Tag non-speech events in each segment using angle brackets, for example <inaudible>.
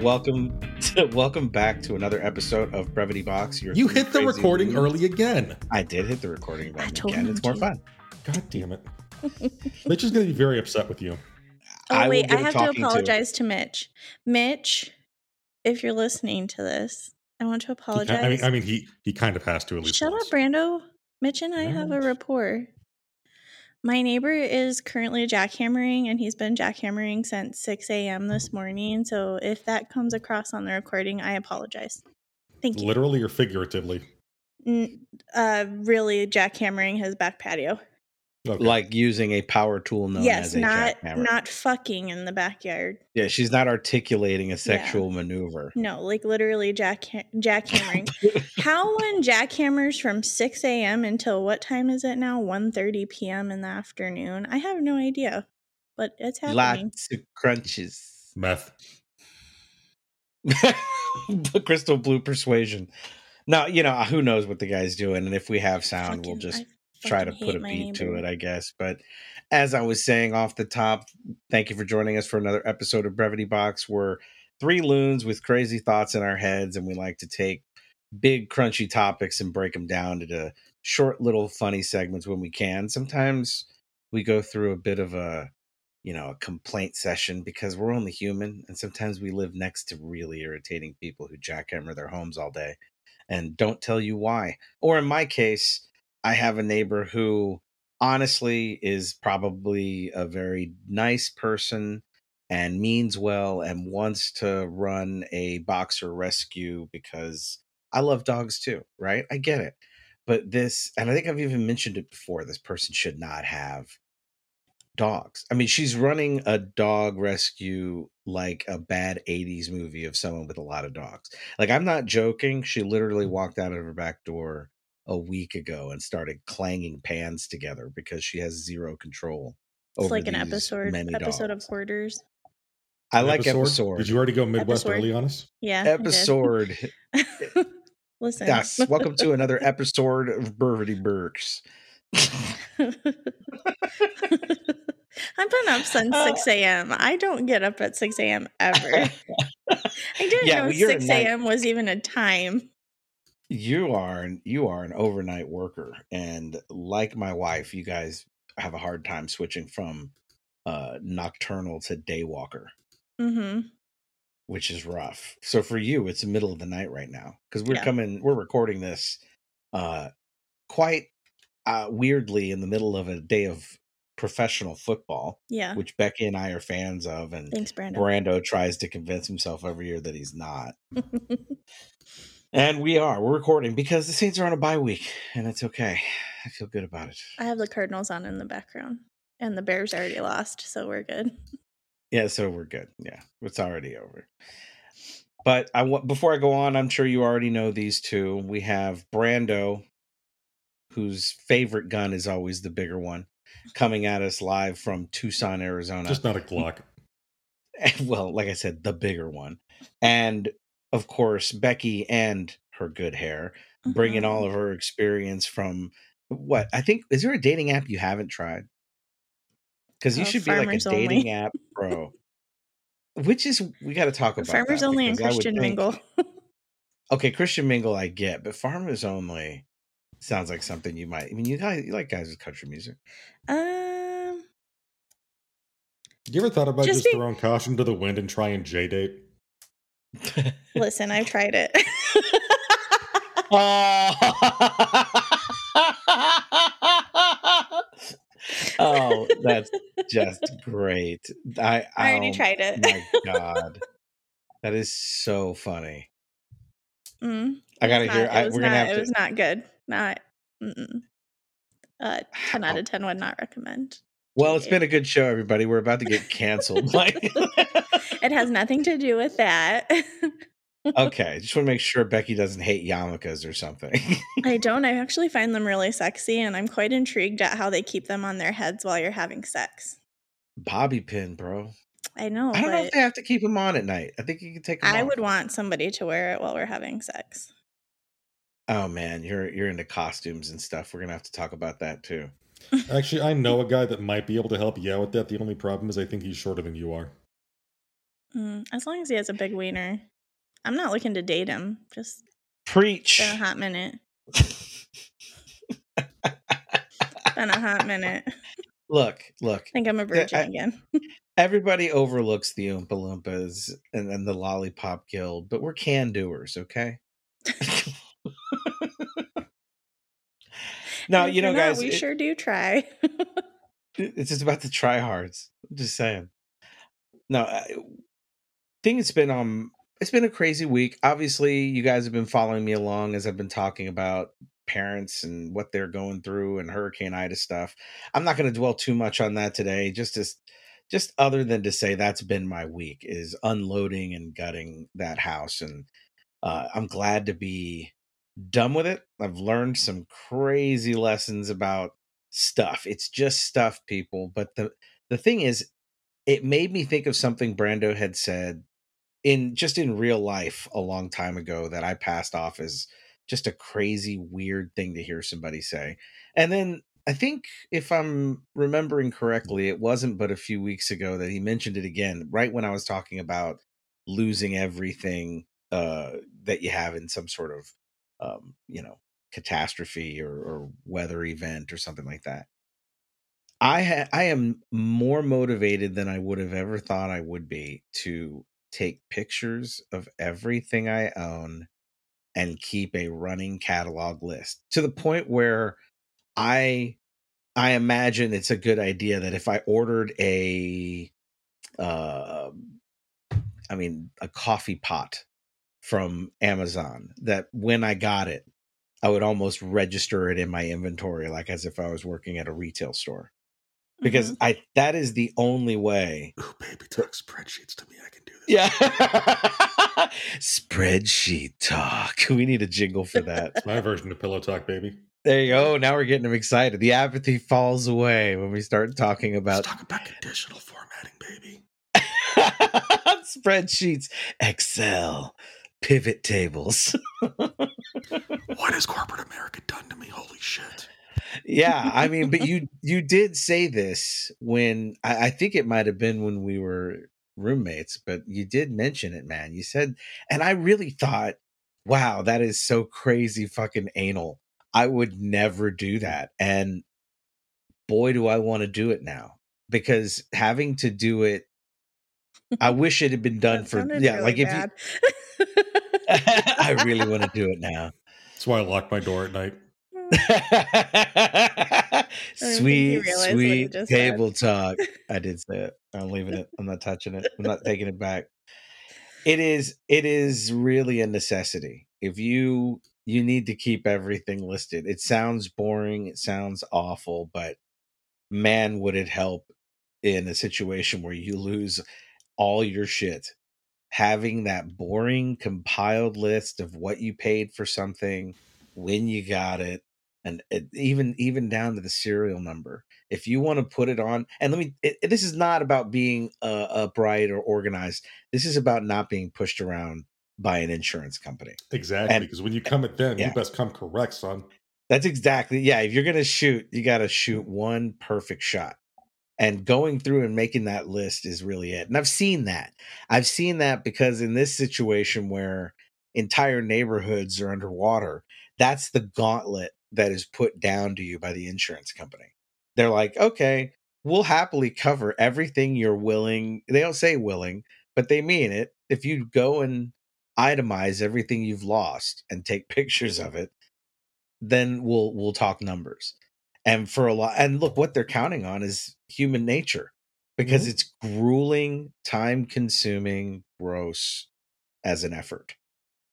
welcome, <laughs> to, welcome back to another episode of Brevity Box. you hit the recording news. early again. I did hit the recording button again. It's more fun. God damn it! <laughs> Mitch is going to be very upset with you. Oh I wait, I have to apologize to. to Mitch. Mitch, if you're listening to this, I want to apologize. I mean, I mean, he he kind of has to at least. Shut once. up, Brando. Mitch and I have a rapport. My neighbor is currently jackhammering, and he's been jackhammering since 6 a.m. this morning. So if that comes across on the recording, I apologize. Thank you. Literally or figuratively? N- uh, really jackhammering his back patio. Okay. Like using a power tool known yes, as a not jackhammer. not fucking in the backyard. Yeah, she's not articulating a sexual yeah. maneuver. No, like literally jack jackhammering. <laughs> How one jackhammers from six a.m. until what time is it now? 1.30 p.m. in the afternoon. I have no idea, but it's happening. Lots of crunches. Meth. <laughs> crystal blue persuasion. Now you know who knows what the guy's doing, and if we have sound, Fucking, we'll just. I try to put a beat to it, I guess. But as I was saying off the top, thank you for joining us for another episode of Brevity Box. We're three loons with crazy thoughts in our heads, and we like to take big, crunchy topics and break them down into short, little, funny segments when we can. Sometimes we go through a bit of a you know a complaint session because we're only human and sometimes we live next to really irritating people who jackhammer their homes all day and don't tell you why or in my case I have a neighbor who honestly is probably a very nice person and means well and wants to run a boxer rescue because I love dogs too, right? I get it. But this, and I think I've even mentioned it before, this person should not have dogs. I mean, she's running a dog rescue like a bad 80s movie of someone with a lot of dogs. Like, I'm not joking. She literally mm. walked out of her back door a week ago and started clanging pans together because she has zero control. It's like an episode episode dogs. of Hoarders. I like episode. episode. Did you already go Midwest episode. early on us? Yeah. Episode. <laughs> <laughs> Listen. Yes. Welcome to another <laughs> episode of Brevity Burks. I've been up since 6 a.m. I don't get up at 6 a.m. ever. I didn't yeah, know 6 a.m. was even a time you are you are an overnight worker and like my wife you guys have a hard time switching from uh nocturnal to day walker mm-hmm. which is rough so for you it's the middle of the night right now because we're yeah. coming we're recording this uh quite uh weirdly in the middle of a day of professional football yeah which becky and i are fans of and Thanks, Brando. brando tries to convince himself every year that he's not <laughs> And we are. We're recording because the Saints are on a bye week, and it's okay. I feel good about it. I have the Cardinals on in the background, and the Bears already lost, so we're good. Yeah, so we're good. Yeah, it's already over. But I want before I go on, I'm sure you already know these two. We have Brando, whose favorite gun is always the bigger one, coming at us live from Tucson, Arizona. Just not a Glock. <laughs> well, like I said, the bigger one. And of course, Becky and her good hair, mm-hmm. bringing all of her experience from what I think is there a dating app you haven't tried? Because you oh, should be like a dating only. app <laughs> pro. Which is we got to talk about farmers only and Christian think, Mingle. <laughs> okay, Christian Mingle I get, but farmers only sounds like something you might. I mean, you guys you like guys with country music. Um, you ever thought about just, just throwing caution to the wind and trying JDate? Listen, I've tried it. <laughs> oh, that's just great. I, I already oh, tried it. my <laughs> God. That is so funny. Mm, I gotta not, hear. I, we're not, gonna have it to. was not good. Not. Mm-mm. Uh, ten out of ten would not recommend. Well, it's been a good show, everybody. We're about to get canceled. <laughs> it has nothing to do with that. <laughs> okay, just want to make sure Becky doesn't hate yarmulkes or something. I <laughs> don't. I actually find them really sexy, and I'm quite intrigued at how they keep them on their heads while you're having sex. Bobby pin, bro. I know. I don't know if they have to keep them on at night. I think you can take. I off. would want somebody to wear it while we're having sex. Oh man, you're you're into costumes and stuff. We're gonna have to talk about that too. <laughs> Actually, I know a guy that might be able to help you out with that. The only problem is I think he's shorter than you are. Mm, as long as he has a big wiener. I'm not looking to date him. Just preach. Been a hot minute. <laughs> been a hot minute. Look, look. I think I'm a virgin I, again. everybody overlooks the Oompa Loompas and, the Lollipop Guild, but we're can doers, okay? <laughs> now, you know, guys, we it, sure do try. <laughs> it's just about the tryhards. I'm just saying. No, think it's been um it's been a crazy week. Obviously, you guys have been following me along as I've been talking about parents and what they're going through and Hurricane Ida stuff. I'm not going to dwell too much on that today. Just as just other than to say that's been my week is unloading and gutting that house and uh, i'm glad to be done with it i've learned some crazy lessons about stuff it's just stuff people but the the thing is it made me think of something brando had said in just in real life a long time ago that i passed off as just a crazy weird thing to hear somebody say and then I think if I'm remembering correctly, it wasn't but a few weeks ago that he mentioned it again, right when I was talking about losing everything uh, that you have in some sort of, um, you know, catastrophe or, or weather event or something like that. I ha- I am more motivated than I would have ever thought I would be to take pictures of everything I own and keep a running catalog list to the point where I I imagine it's a good idea that if I ordered a uh I mean a coffee pot from Amazon that when I got it I would almost register it in my inventory like as if I was working at a retail store. Because mm-hmm. I that is the only way. Oh baby talk spreadsheets to me. I can do this. Yeah. <laughs> Spreadsheet talk. <laughs> We need a jingle for that. It's my version of pillow talk, baby. There you go. Now we're getting them excited. The apathy falls away when we start talking about. Let's talk about conditional formatting, baby. <laughs> Spreadsheets, Excel, pivot tables. what has corporate America done to me? Holy shit. Yeah, I mean, but you you did say this when I, I think it might have been when we were roommates, but you did mention it, man. You said, and I really thought, wow, that is so crazy fucking anal I would never do that. And boy, do I want to do it now because having to do it, I wish it had been <laughs> done for, yeah, really like if you, <laughs> I really want to do it now. <laughs> That's why I lock my door at night. <laughs> sweet, sweet table talk. I did say it. I'm leaving it. I'm not touching it. I'm not taking it back. It is. It is really a necessity. If you you need to keep everything listed. It sounds boring, it sounds awful, but man, would it help in a situation where you lose all your shit. Having that boring compiled list of what you paid for something, when you got it, and it, even even down to the serial number. If you want to put it on, and let me, it, this is not about being uh, uh upright or organized. This is about not being pushed around by an insurance company. Exactly. because when you eh, come at them, yeah. you best come correct, son. That's exactly. Yeah. If you're going to shoot, you got to shoot mm-hmm. one perfect shot. And going through and making that list is really it. And I've seen that. I've seen that because in this situation where entire neighborhoods are underwater, that's the gauntlet that is put down to you by the insurance company. They're like, okay, we'll happily cover everything you're willing. They don't say willing, but they mean it. If you go and itemize everything you've lost and take <laughs> pictures of it, then we'll we'll talk numbers. And for a lot and look what they're counting on is human nature because mm-hmm. it's grueling, time consuming, gross as an effort.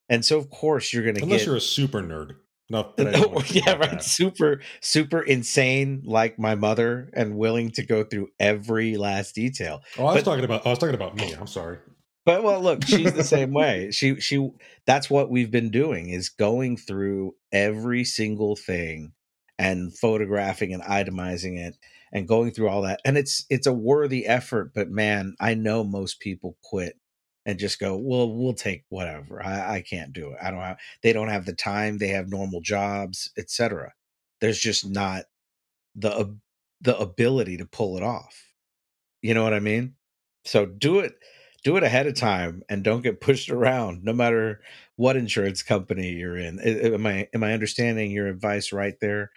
And so of course you're going to Unless get, you're a super nerd. No, <laughs> yeah, right. That. Super, super insane, like my mother, and willing to go through every last detail. Oh, I was talking about. I was talking about me. I'm sorry. But well, look, she's the same <laughs> way. She she that's what we've been doing is going through every single thing and photographing and itemizing it and going through all that. And it's it's a worthy effort, but man, I know most people quit and just go, well, we'll take whatever. I, I can't do it. I don't have they don't have the time, they have normal jobs, etc. There's just not the the ability to pull it off. You know what I mean? So do it do it ahead of time and don't get pushed around no matter what insurance company you're in am i am i understanding your advice right there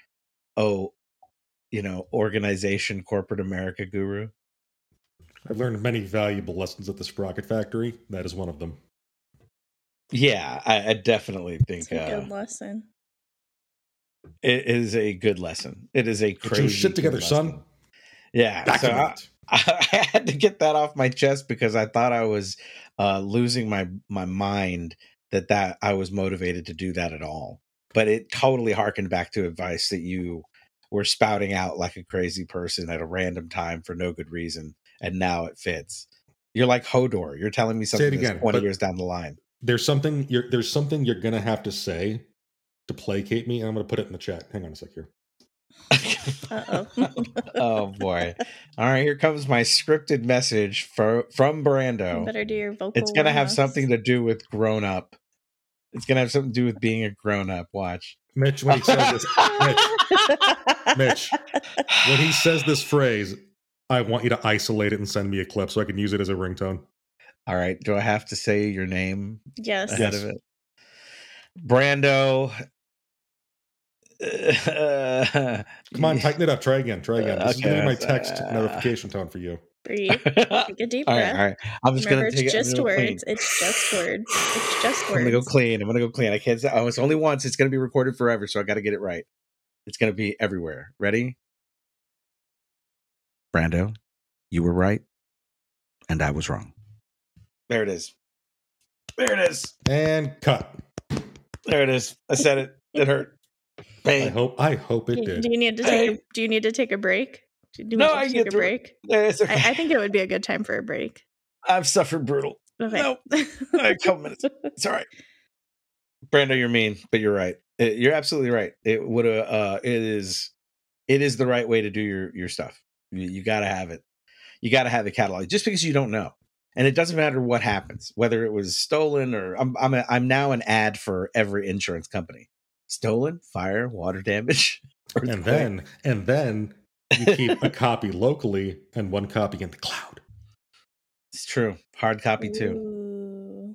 oh you know organization corporate america guru i've learned many valuable lessons at the sprocket factory. That is one of them. Yeah i, I definitely think it's a good uh, lesson. it is a good lesson. It is a crazy shit together son. yeah so I, <laughs> I had to get that off my chest because I thought I was uh, losing my my mind that that I was motivated to do that at all. But it totally harkened back to advice that you were spouting out like a crazy person at a random time for no good reason, and now it fits. You're like Hodor. You're telling me something again, twenty years down the line. There's something. You're, there's something you're gonna have to say to placate me, and I'm gonna put it in the chat. Hang on a sec here oh <laughs> oh boy! All right, here comes my scripted message for, from Brando. You better do your vocal. It's gonna have something to do with grown up. It's gonna have something to do with being a grown up. Watch, Mitch. When he says this, Mitch, <laughs> Mitch, when he says this phrase, I want you to isolate it and send me a clip so I can use it as a ringtone. All right. Do I have to say your name? Yes. Ahead yes. of it. Brando, <laughs> Come on, tighten it up. Try again. Try again. This okay. is my text uh, notification tone for you. Breathe. Take a deep breath. <laughs> All right, all right. I'm just Remember, gonna take it's it. just words. It's just words. It's just words. I'm gonna go clean. I'm gonna go clean. I can't say. Oh, it's only once. It's gonna be recorded forever, so I got to get it right. It's gonna be everywhere. Ready? Brando, you were right, and I was wrong. There it is. There it is. And cut. There it is. I said it. It hurt. I hope I hope it do, did. Do you need to take? A, do you need to take a break? Do no, I take a break. It. Okay. I, I, think it would be a good time for a break. I've suffered brutal. Okay. No, a couple minutes. It's all right. Brando, you're mean, but you're right. It, you're absolutely right. It would. Uh, it is. It is the right way to do your your stuff. You, you got to have it. You got to have the catalog. Just because you don't know, and it doesn't matter what happens, whether it was stolen or I'm. I'm. A, I'm now an ad for every insurance company stolen, fire, water damage. <laughs> And then and then you keep a copy locally and one copy in the cloud. It's true. Hard copy too.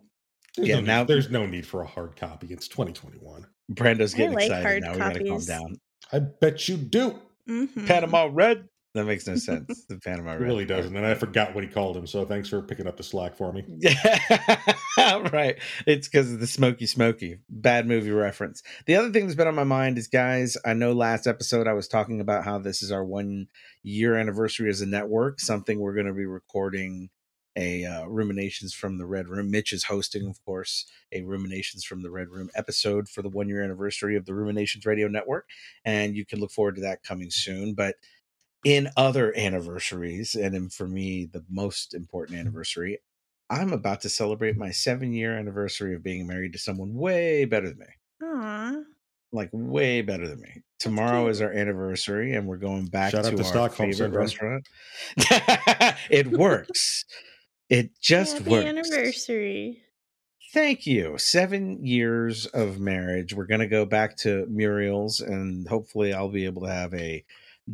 There's yeah, no now need, there's no need for a hard copy. It's 2021. Brando's getting like excited now. We gotta calm down. I bet you do. Mm-hmm. Panama Red. That makes no sense. <laughs> The Panama Red. really doesn't. And I forgot what he called him. So thanks for picking up the slack for me. Yeah, <laughs> right. It's because of the Smoky Smoky. Bad movie reference. The other thing that's been on my mind is, guys, I know last episode I was talking about how this is our one year anniversary as a network, something we're going to be recording a uh, ruminations from the red room mitch is hosting of course a ruminations from the red room episode for the one year anniversary of the ruminations radio network and you can look forward to that coming soon but in other anniversaries, and for me, the most important mm-hmm. anniversary, I'm about to celebrate my seven year anniversary of being married to someone way better than me. Aww. Like way better than me. Tomorrow is our anniversary, and we're going back Shout to, to our Stockholm favorite syndrome. restaurant. <laughs> it works. It just Happy works. Anniversary. Thank you. Seven years of marriage. We're going to go back to Muriel's, and hopefully, I'll be able to have a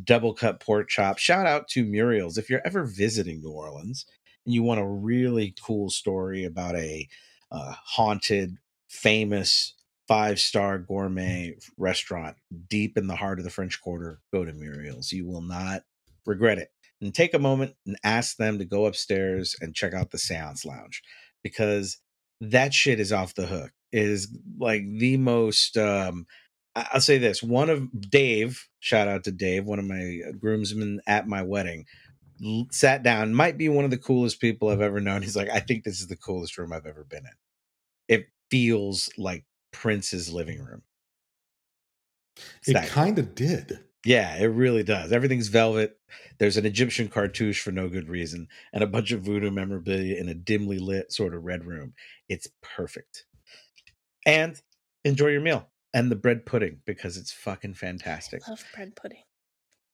double cut pork chop. Shout out to Muriel's. If you're ever visiting New Orleans and you want a really cool story about a uh, haunted, famous five star gourmet restaurant deep in the heart of the French Quarter, go to Muriel's. You will not regret it. And take a moment and ask them to go upstairs and check out the Seance Lounge because that shit is off the hook. It is like the most um, I'll say this: one of Dave, shout out to Dave, one of my uh, groomsmen at my wedding, sat down. Might be one of the coolest people I've ever known. He's like, I think this is the coolest room I've ever been in. It feels like Prince's living room. It's it kind of did. Yeah, it really does. Everything's velvet. There's an Egyptian cartouche for no good reason, and a bunch of voodoo memorabilia in a dimly lit sort of red room. It's perfect. And enjoy your meal and the bread pudding because it's fucking fantastic. Love bread pudding.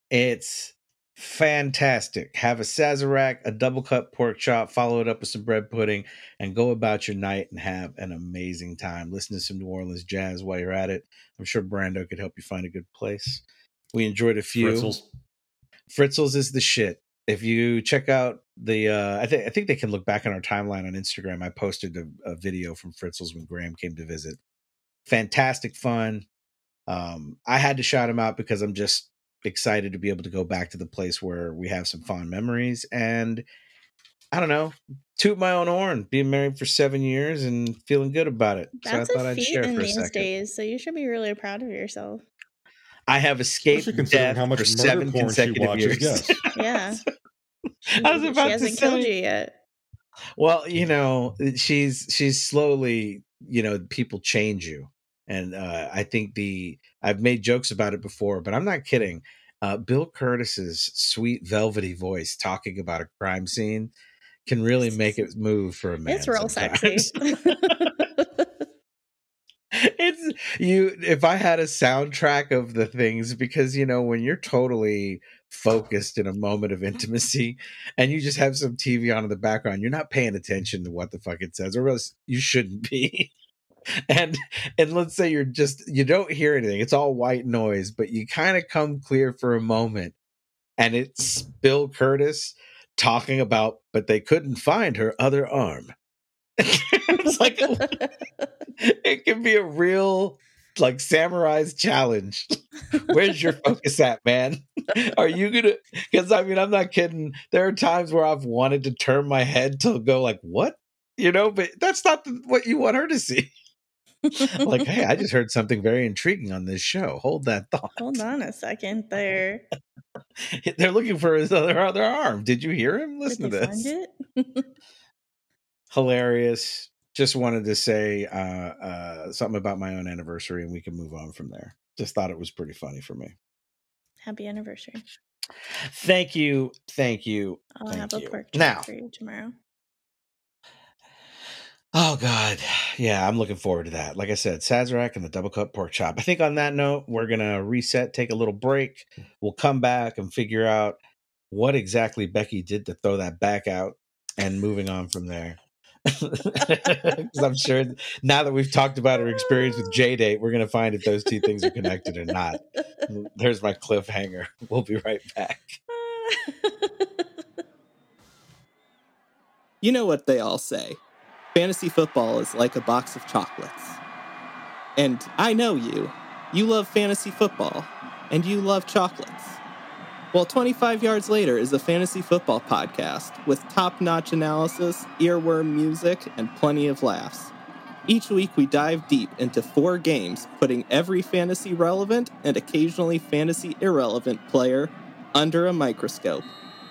It's fantastic. Have a Sazerac, a double cut pork chop, follow it up with some bread pudding, and go about your night and have an amazing time. Listen to some New Orleans jazz while you're at it. I'm sure Brando could help you find a good place. We enjoyed a few. Fritzels. Fritzels is the shit. if you check out the uh, I think I think they can look back on our timeline on Instagram. I posted a, a video from Fritzels when Graham came to visit. Fantastic fun. Um, I had to shout him out because I'm just excited to be able to go back to the place where we have some fond memories and I don't know, toot my own horn, being married for seven years and feeling good about it. That's so I thought I'd share for a second. days, so you should be really proud of yourself. I have escaped death how much for seven consecutive years. Yes. <laughs> yeah. I was about she hasn't to killed you yet. Well, you know, she's she's slowly, you know, people change you. And uh, I think the I've made jokes about it before, but I'm not kidding. Uh, Bill Kurtis's sweet velvety voice talking about a crime scene can really make it move for a man. It's real sexy. <laughs> it's you if I had a soundtrack of the things because you know when you're totally focused in a moment of intimacy and you just have some TV on in the background, you're not paying attention to what the fuck it says, or else you shouldn't be. <laughs> and and let's say you're just you don't hear anything, it's all white noise, but you kind of come clear for a moment, and it's Bill Kurtis talking about, but they couldn't find her other arm. <laughs> it's like <laughs> it can be a real like samurai's challenge. Where's your focus at, man? Are you gonna? Because I mean, I'm not kidding. There are times where I've wanted to turn my head to go like, "What?" You know, but that's not the, what you want her to see. Like, hey, I just heard something very intriguing on this show. Hold that thought. Hold on a second there. <laughs> They're looking for his other other arm. Did you hear him? Listen Did to this. Hilarious. Just wanted to say uh, uh, something about my own anniversary, and we can move on from there. Just thought it was pretty funny for me. Happy anniversary. Thank you. Thank you. I'll thank have you. a pork now, for you tomorrow. Oh God, yeah, I'm looking forward to that. Like I said, Sazerac and the double cut pork chop. I think on that note, we're gonna reset, take a little break. We'll come back and figure out what exactly Becky did to throw that back out, and moving on from there. <laughs> Because I'm sure now that we've talked about our experience with JDate, we're gonna find if those two things are connected or not. Mm, there's my cliffhanger. <laughs> We'll be right back. <laughs> You know what they all say fantasy football is like a box of chocolates. And I know you. You love fantasy football, and you love chocolates. Well, 25 Yards Later is a fantasy football podcast with top notch analysis, earworm music, and plenty of laughs. Each week, we dive deep into four games, putting every fantasy relevant and occasionally fantasy irrelevant player under a microscope.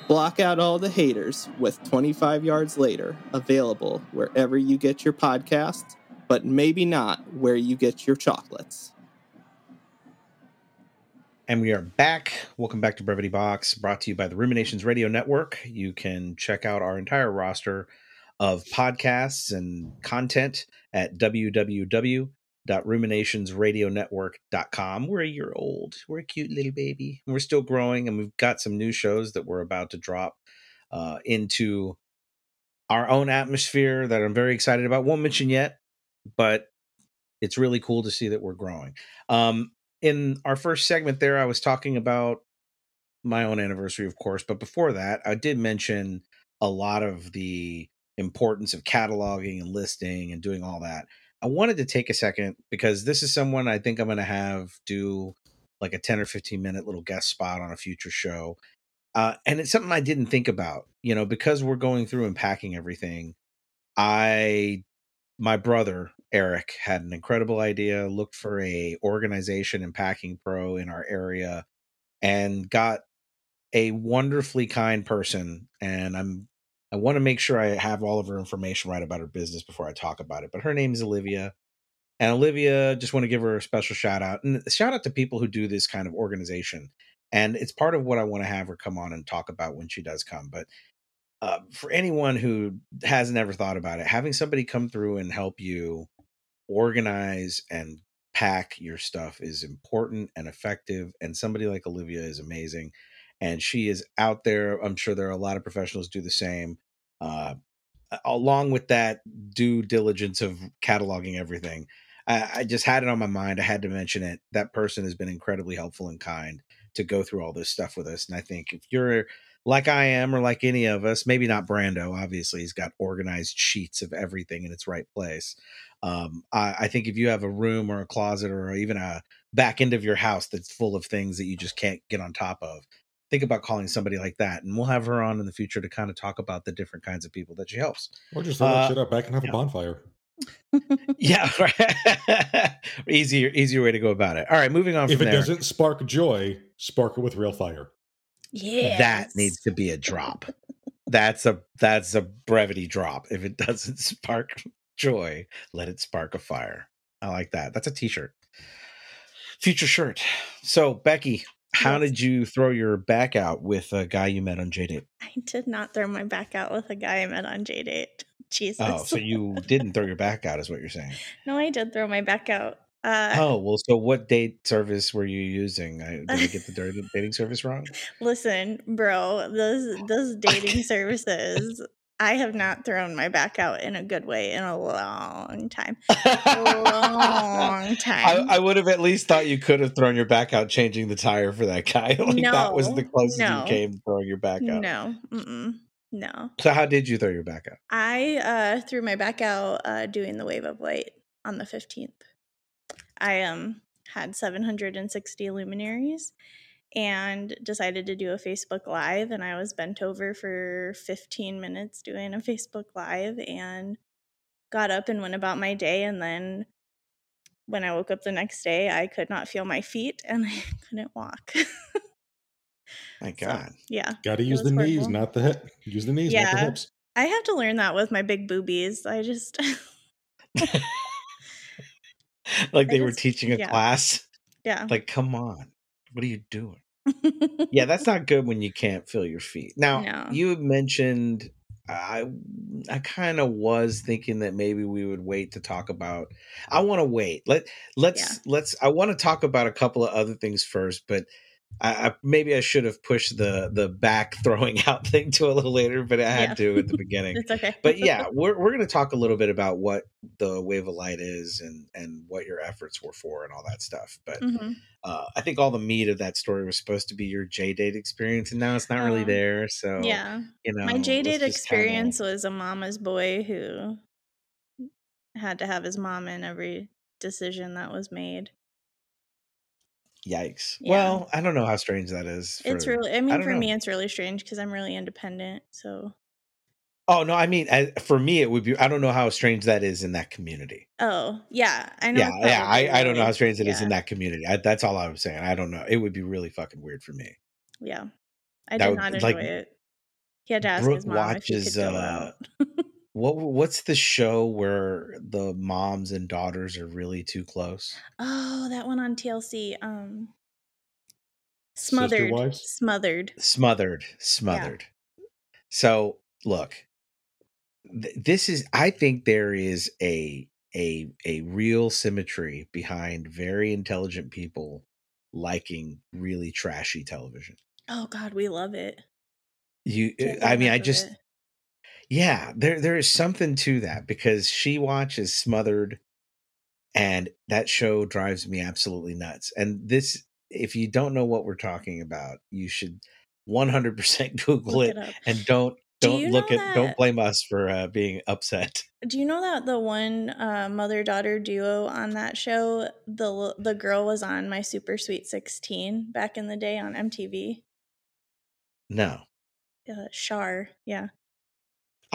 Block out all the haters with 25 yards later, available wherever you get your podcasts, but maybe not where you get your chocolates. And we are back. Welcome back to Brevity Box, brought to you by the Ruminations Radio Network. You can check out our entire roster of podcasts and content at www ruminationsradionetwork.com. We're a year old. We're a cute little baby. We're still growing, and we've got some new shows that we're about to drop uh, into our own atmosphere that I'm very excited about. Won't mention yet, but it's really cool to see that we're growing. Um, in our first segment, there, I was talking about my own anniversary, of course, but before that, I did mention a lot of the importance of cataloging and listing and doing all that. I wanted to take a second because this is someone I think I'm going to have do like a 10 or 15 minute little guest spot on a future show. Uh, and it's something I didn't think about, you know, because we're going through and packing everything. I, my brother Eric had an incredible idea, looked for a organization and packing pro in our area and got a wonderfully kind person. And I'm I want to make sure I have all of her information right about her business before I talk about it. But her name is Olivia. And Olivia, just want to give her a special shout out. And shout out to people who do this kind of organization. And it's part of what I want to have her come on and talk about when she does come. But uh, for anyone who has never thought about it, having somebody come through and help you organize and pack your stuff is important and effective. And somebody like Olivia is amazing and she is out there. I'm sure there are a lot of professionals do the same. Uh, along with that due diligence of cataloging everything, I, I just had it on my mind. I had to mention it. That person has been incredibly helpful and kind to go through all this stuff with us. And I think if you're like I am or like any of us, maybe not Brando, obviously, he's got organized sheets of everything in its right place. Um, I, I, think if you have a room or a closet or even a back end of your house that's full of things that you just can't get on top of, think about calling somebody like that. And we'll have her on in the future to kind of talk about the different kinds of people that she helps. Or just throw uh, that shit up back and have yeah. a bonfire. <laughs> yeah, right. <laughs> easier, easier way to go about it. All right, moving on. If it there. doesn't spark joy, spark it with real fire. Yeah, that needs to be a drop. that's a that's a brevity drop. If it doesn't <laughs> spark joy, let it spark a fire. I like that. That's a t-shirt. Future shirt. So Becky, how did you throw your back out with a guy you met on JDate? I did not throw my back out with a guy I met on JDate. Jesus. Oh, so you didn't throw your back out, is what you're saying? <laughs> No, I did throw my back out. Uh, oh well, so what date service were you using? I, did I get the <laughs> dating service wrong? Listen, bro, those those dating services. I have not thrown my back out in a good way in a long time. long <laughs> time. I, I, would have at least thought you could have thrown your back out changing the tire for that guy. <laughs> like no, that was the closest no. you came throwing your back out. No. Mm-mm. No. So how did you throw your back out? I uh, threw my back out uh, doing the wave of light on the 15th. I um had 760 luminaries and decided to do a Facebook live and I was bent over for 15 minutes doing a Facebook live and got up and went about my day and then when I woke up the next day I could not feel my feet and <laughs> I couldn't walk. <laughs> My God. So, yeah. Got to use the horrible. knees, not the hip. Use the knees, yeah. not the hips. I have to learn that with my big boobies. I just. <laughs> like they just, were teaching a yeah. class. Yeah. Like, come on. What are you doing? <laughs> yeah, that's not good when you can't feel your feet. Now, no. you mentioned I I kind of was thinking that maybe we would wait to talk about I want to wait. Let let's yeah. let's I want to talk about a couple of other things first, but I, I, maybe I should have pushed the the back <laughs> throwing out thing to a little later, but I had yeah. to at the beginning. it's okay. but yeah, <laughs> we're we're going to talk a little bit about what the wave of light is and and what your efforts were for and all that stuff. But mm-hmm. uh, I think all the meat of that story was supposed to be your JDate experience, and now it's not really um, there. So yeah, you know, my JDate experience kinda... was a mama's boy who had to have his mom in every decision that was made. Yikes. Yeah. Well, I don't know how strange that is. For, it's really, I mean, I for know. me, it's really strange because I'm really independent. So. Oh no! I mean, I, for me, it would be. I don't know how strange that is in that community. Oh yeah, I know. Yeah, yeah. I, I don't know how strange it yeah. is in that community. I, that's all I was saying. I don't know. It would be really fucking weird for me. Yeah, I did would, not enjoy like, it. He had to ask Brooke his mom watches, if he could go uh, out. <laughs> What what's the show where the moms and daughters are really too close? Oh, that one on TLC. Um Smothered. Smothered. Smothered. Smothered. Yeah. So, look. Th- this is I think there is a a a real symmetry behind very intelligent people liking really trashy television. Oh god, we love it. You I mean I just it. Yeah, there there is something to that because she watches Smothered and that show drives me absolutely nuts. And this if you don't know what we're talking about, you should 100% <laughs> Google it, it and don't don't Do look at that, don't blame us for uh, being upset. Do you know that the one uh, mother daughter duo on that show, the the girl was on My Super Sweet 16 back in the day on MTV? No. Uh, Shar, yeah.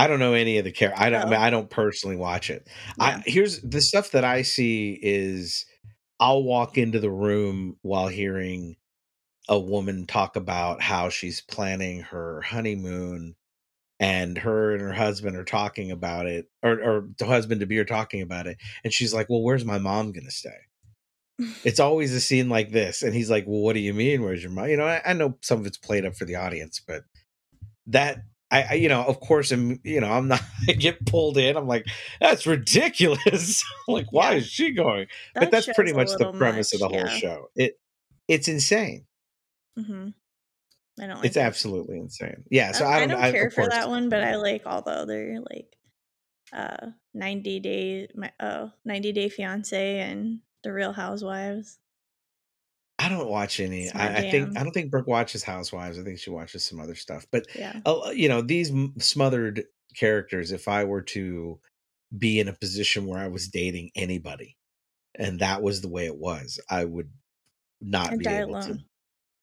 I don't know any of the care. I don't. Oh. I, mean, I don't personally watch it. Yeah. I, here's the stuff that I see is I'll walk into the room while hearing a woman talk about how she's planning her honeymoon and her and her husband are talking about it or, or the husband to be are talking about it and she's like well where's my mom gonna stay it's <laughs> always a scene like this and he's like well what do you mean where's your mom you know I, I know some of it's played up for the audience but that I, I, you know, of course, I'm, you know, I'm not, <laughs> I get pulled in. I'm like, that's ridiculous. <laughs> like, why yeah. is she going? That but that's pretty much the premise much, of the whole yeah. show. It, it's insane. Mm-hmm. I don't. Like it's it. absolutely insane. Yeah. So I, I don't, I don't care for that one, but I like all the other like, uh, 90 day, my, oh, 90 day fiance and the Real Housewives. I don't watch any. I, I, think I don't think Brooke watches Housewives. I think she watches some other stuff. But yeah. uh, you know, these smothered characters. If I were to be in a position where I was dating anybody, and that was the way it was, I would not be able alone. to.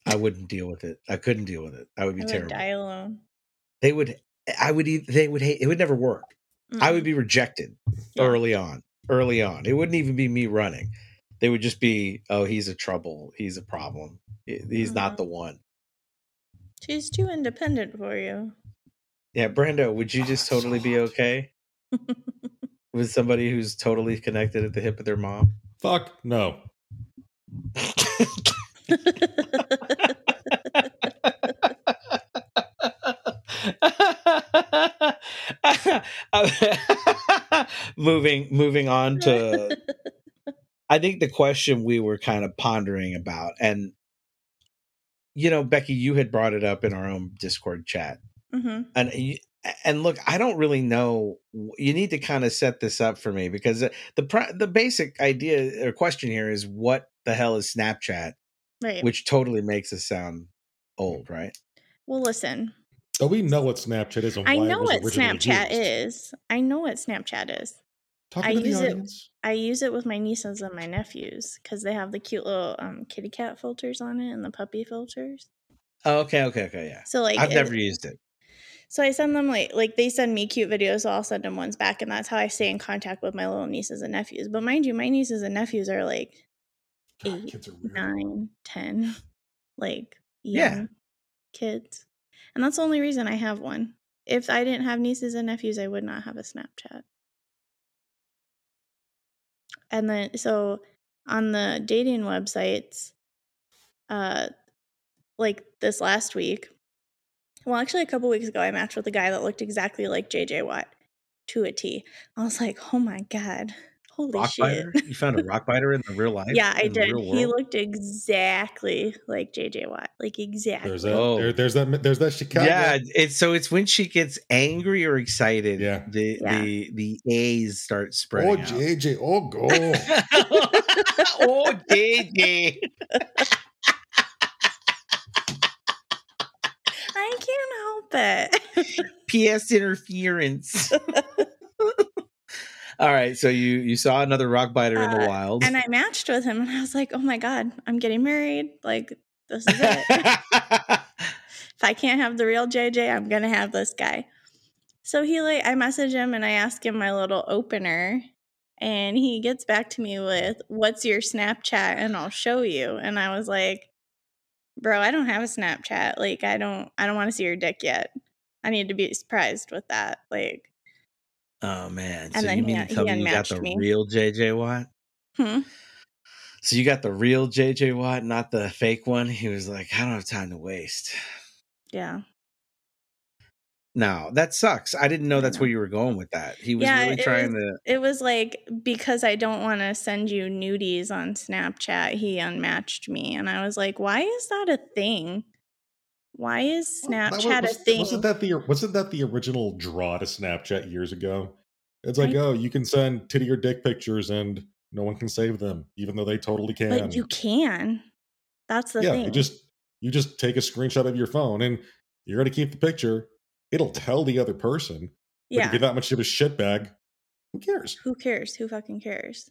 I wouldn't deal with it. I couldn't deal with it. I would be I would terrible. Die alone. They would. I would. They would hate. It would never work. Mm-hmm. I would be rejected yeah. early on. Early on, it wouldn't even be me running they would just be, oh, he's a trouble. He's a problem. He's mm-hmm. not the one. She's too independent for you. Yeah, Brando, would you just <laughs> oh, totally so be okay <laughs> with somebody who's totally connected at the hip of their mom? Fuck no. <laughs> moving moving on to I think the question we were kind of pondering about, and you know, Becky, you had brought it up in our own Discord chat, mm-hmm. and and look, I don't really know. You need to kind of set this up for me because the the, the basic idea or question here is what the hell is Snapchat, right? Which totally makes us sound old, right? Well, listen. Oh, we know what Snapchat is. I know what Snapchat used. is. I know what Snapchat is. I use it. I use it with my nieces and my nephews because they have the cute little um, kitty cat filters on it and the puppy filters. Oh, okay, okay, okay, yeah. So like, I've it, never used it. So I send them like like they send me cute videos, so I'll send them ones back, and that's how I stay in contact with my little nieces and nephews. But mind you, my nieces and nephews are like God, eight, nine, ten, <laughs> like yeah, kids, and that's the only reason I have one. If I didn't have nieces and nephews, I would not have a Snapchat. And then so on the dating websites, uh like this last week, well actually a couple weeks ago I matched with a guy that looked exactly like JJ Watt to a T. I was like, "Oh my god." Holy rock shit. Biter? You found a rock biter in the real <laughs> life? Yeah, I did. He looked exactly like JJ Watt. Like exactly. There's that. Oh. There, there's that. There's that Chicago. Yeah, it's so it's when she gets angry or excited. Yeah. The yeah. the the A's start oh, spreading. Oh JJ, oh go. <laughs> oh JJ. <laughs> I can't help it. PS interference. All right, so you you saw another rock biter uh, in the uh, wild, and I matched with him, and I was like, "Oh my god, I'm getting married! Like this is it. <laughs> if I can't have the real JJ, I'm gonna have this guy." So he like, I message him and I ask him my little opener, and he gets back to me with, "What's your Snapchat?" and I'll show you. And I was like, "Bro, I don't have a Snapchat. Like, I don't, I don't want to see your dick yet. I need to be surprised with that. Like." Oh man! And so you mean he, to tell me you got the me. real JJ Watt? Hmm? So you got the real JJ Watt, not the fake one. He was like, I don't have time to waste. Yeah. No, that sucks. I didn't know that's where you were going with that. He was yeah, really trying was, to. It was like because I don't want to send you nudies on Snapchat. He unmatched me, and I was like, "Why is that a thing? Why is Snapchat was, a thing? Wasn't that the wasn't that the original draw to Snapchat years ago? It's like, I, oh, you can send titty or dick pictures and no one can save them, even though they totally can. But you can. That's the yeah, thing. You just you just take a screenshot of your phone and you're gonna keep the picture. It'll tell the other person. Yeah. if you're that much of a shitbag, who cares? Who cares? Who fucking cares?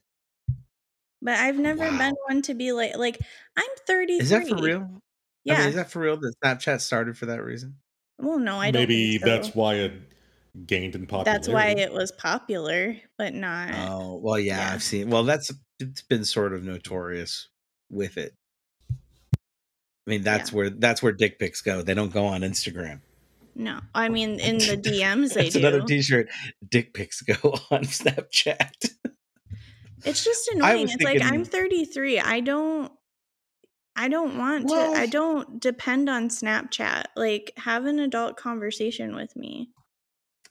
But I've oh, never wow. been one to be like like I'm 33. Is that for real? Yeah. I mean, is that for real that Snapchat started for that reason? Well, no, I don't. Maybe so. that's why it gained in popularity. That's why it was popular, but not. Oh well, yeah, yeah. I've seen. Well, that's it's been sort of notorious with it. I mean, that's yeah. where that's where dick pics go. They don't go on Instagram. No, I mean <laughs> in the DMs they it's do. another T-shirt. Dick pics go <laughs> on Snapchat. It's just annoying. It's thinking, like I'm 33. I don't I don't want well, to I don't depend on Snapchat. Like have an adult conversation with me.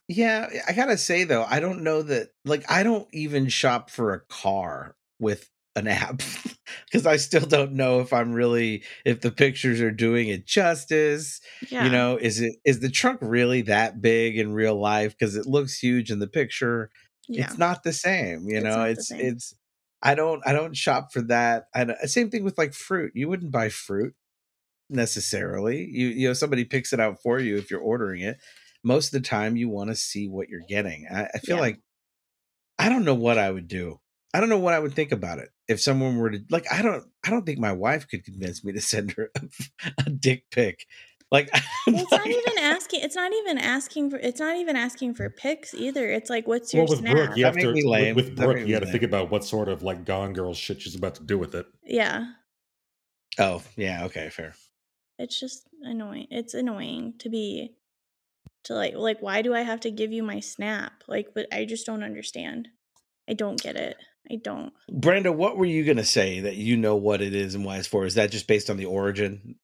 Yeah, I got to say though, I don't know that like I don't even shop for a car with an app <laughs> because I still don't know if I'm really if the pictures are doing it justice. Yeah. You know, is it is the trunk really that big in real life because it looks huge in the picture? Yeah. It's not the same, you it's know. It's it's I don't I don't shop for that. And uh, same thing with like fruit. You wouldn't buy fruit necessarily. You you know somebody picks it out for you if you're ordering it. Most of the time, you want to see what you're getting. I, I feel yeah. like I don't know what I would do. I don't know what I would think about it if someone were to like. I don't. I don't think my wife could convince me to send her a, <laughs> a dick pic. Like <laughs> it's like, not even asking. It's not even asking for. It's not even asking for pics either. It's like, what's your well, with snap? Brooke, you have to, with, with Brooke, you got to think about what sort of like Gone Girl shit she's about to do with it. Yeah. Oh yeah. Okay. Fair. It's just annoying. It's annoying to be to like like why do I have to give you my snap? Like, but I just don't understand. I don't get it. I don't. Brenda, what were you gonna say that you know what it is and why it's for? Is that just based on the origin?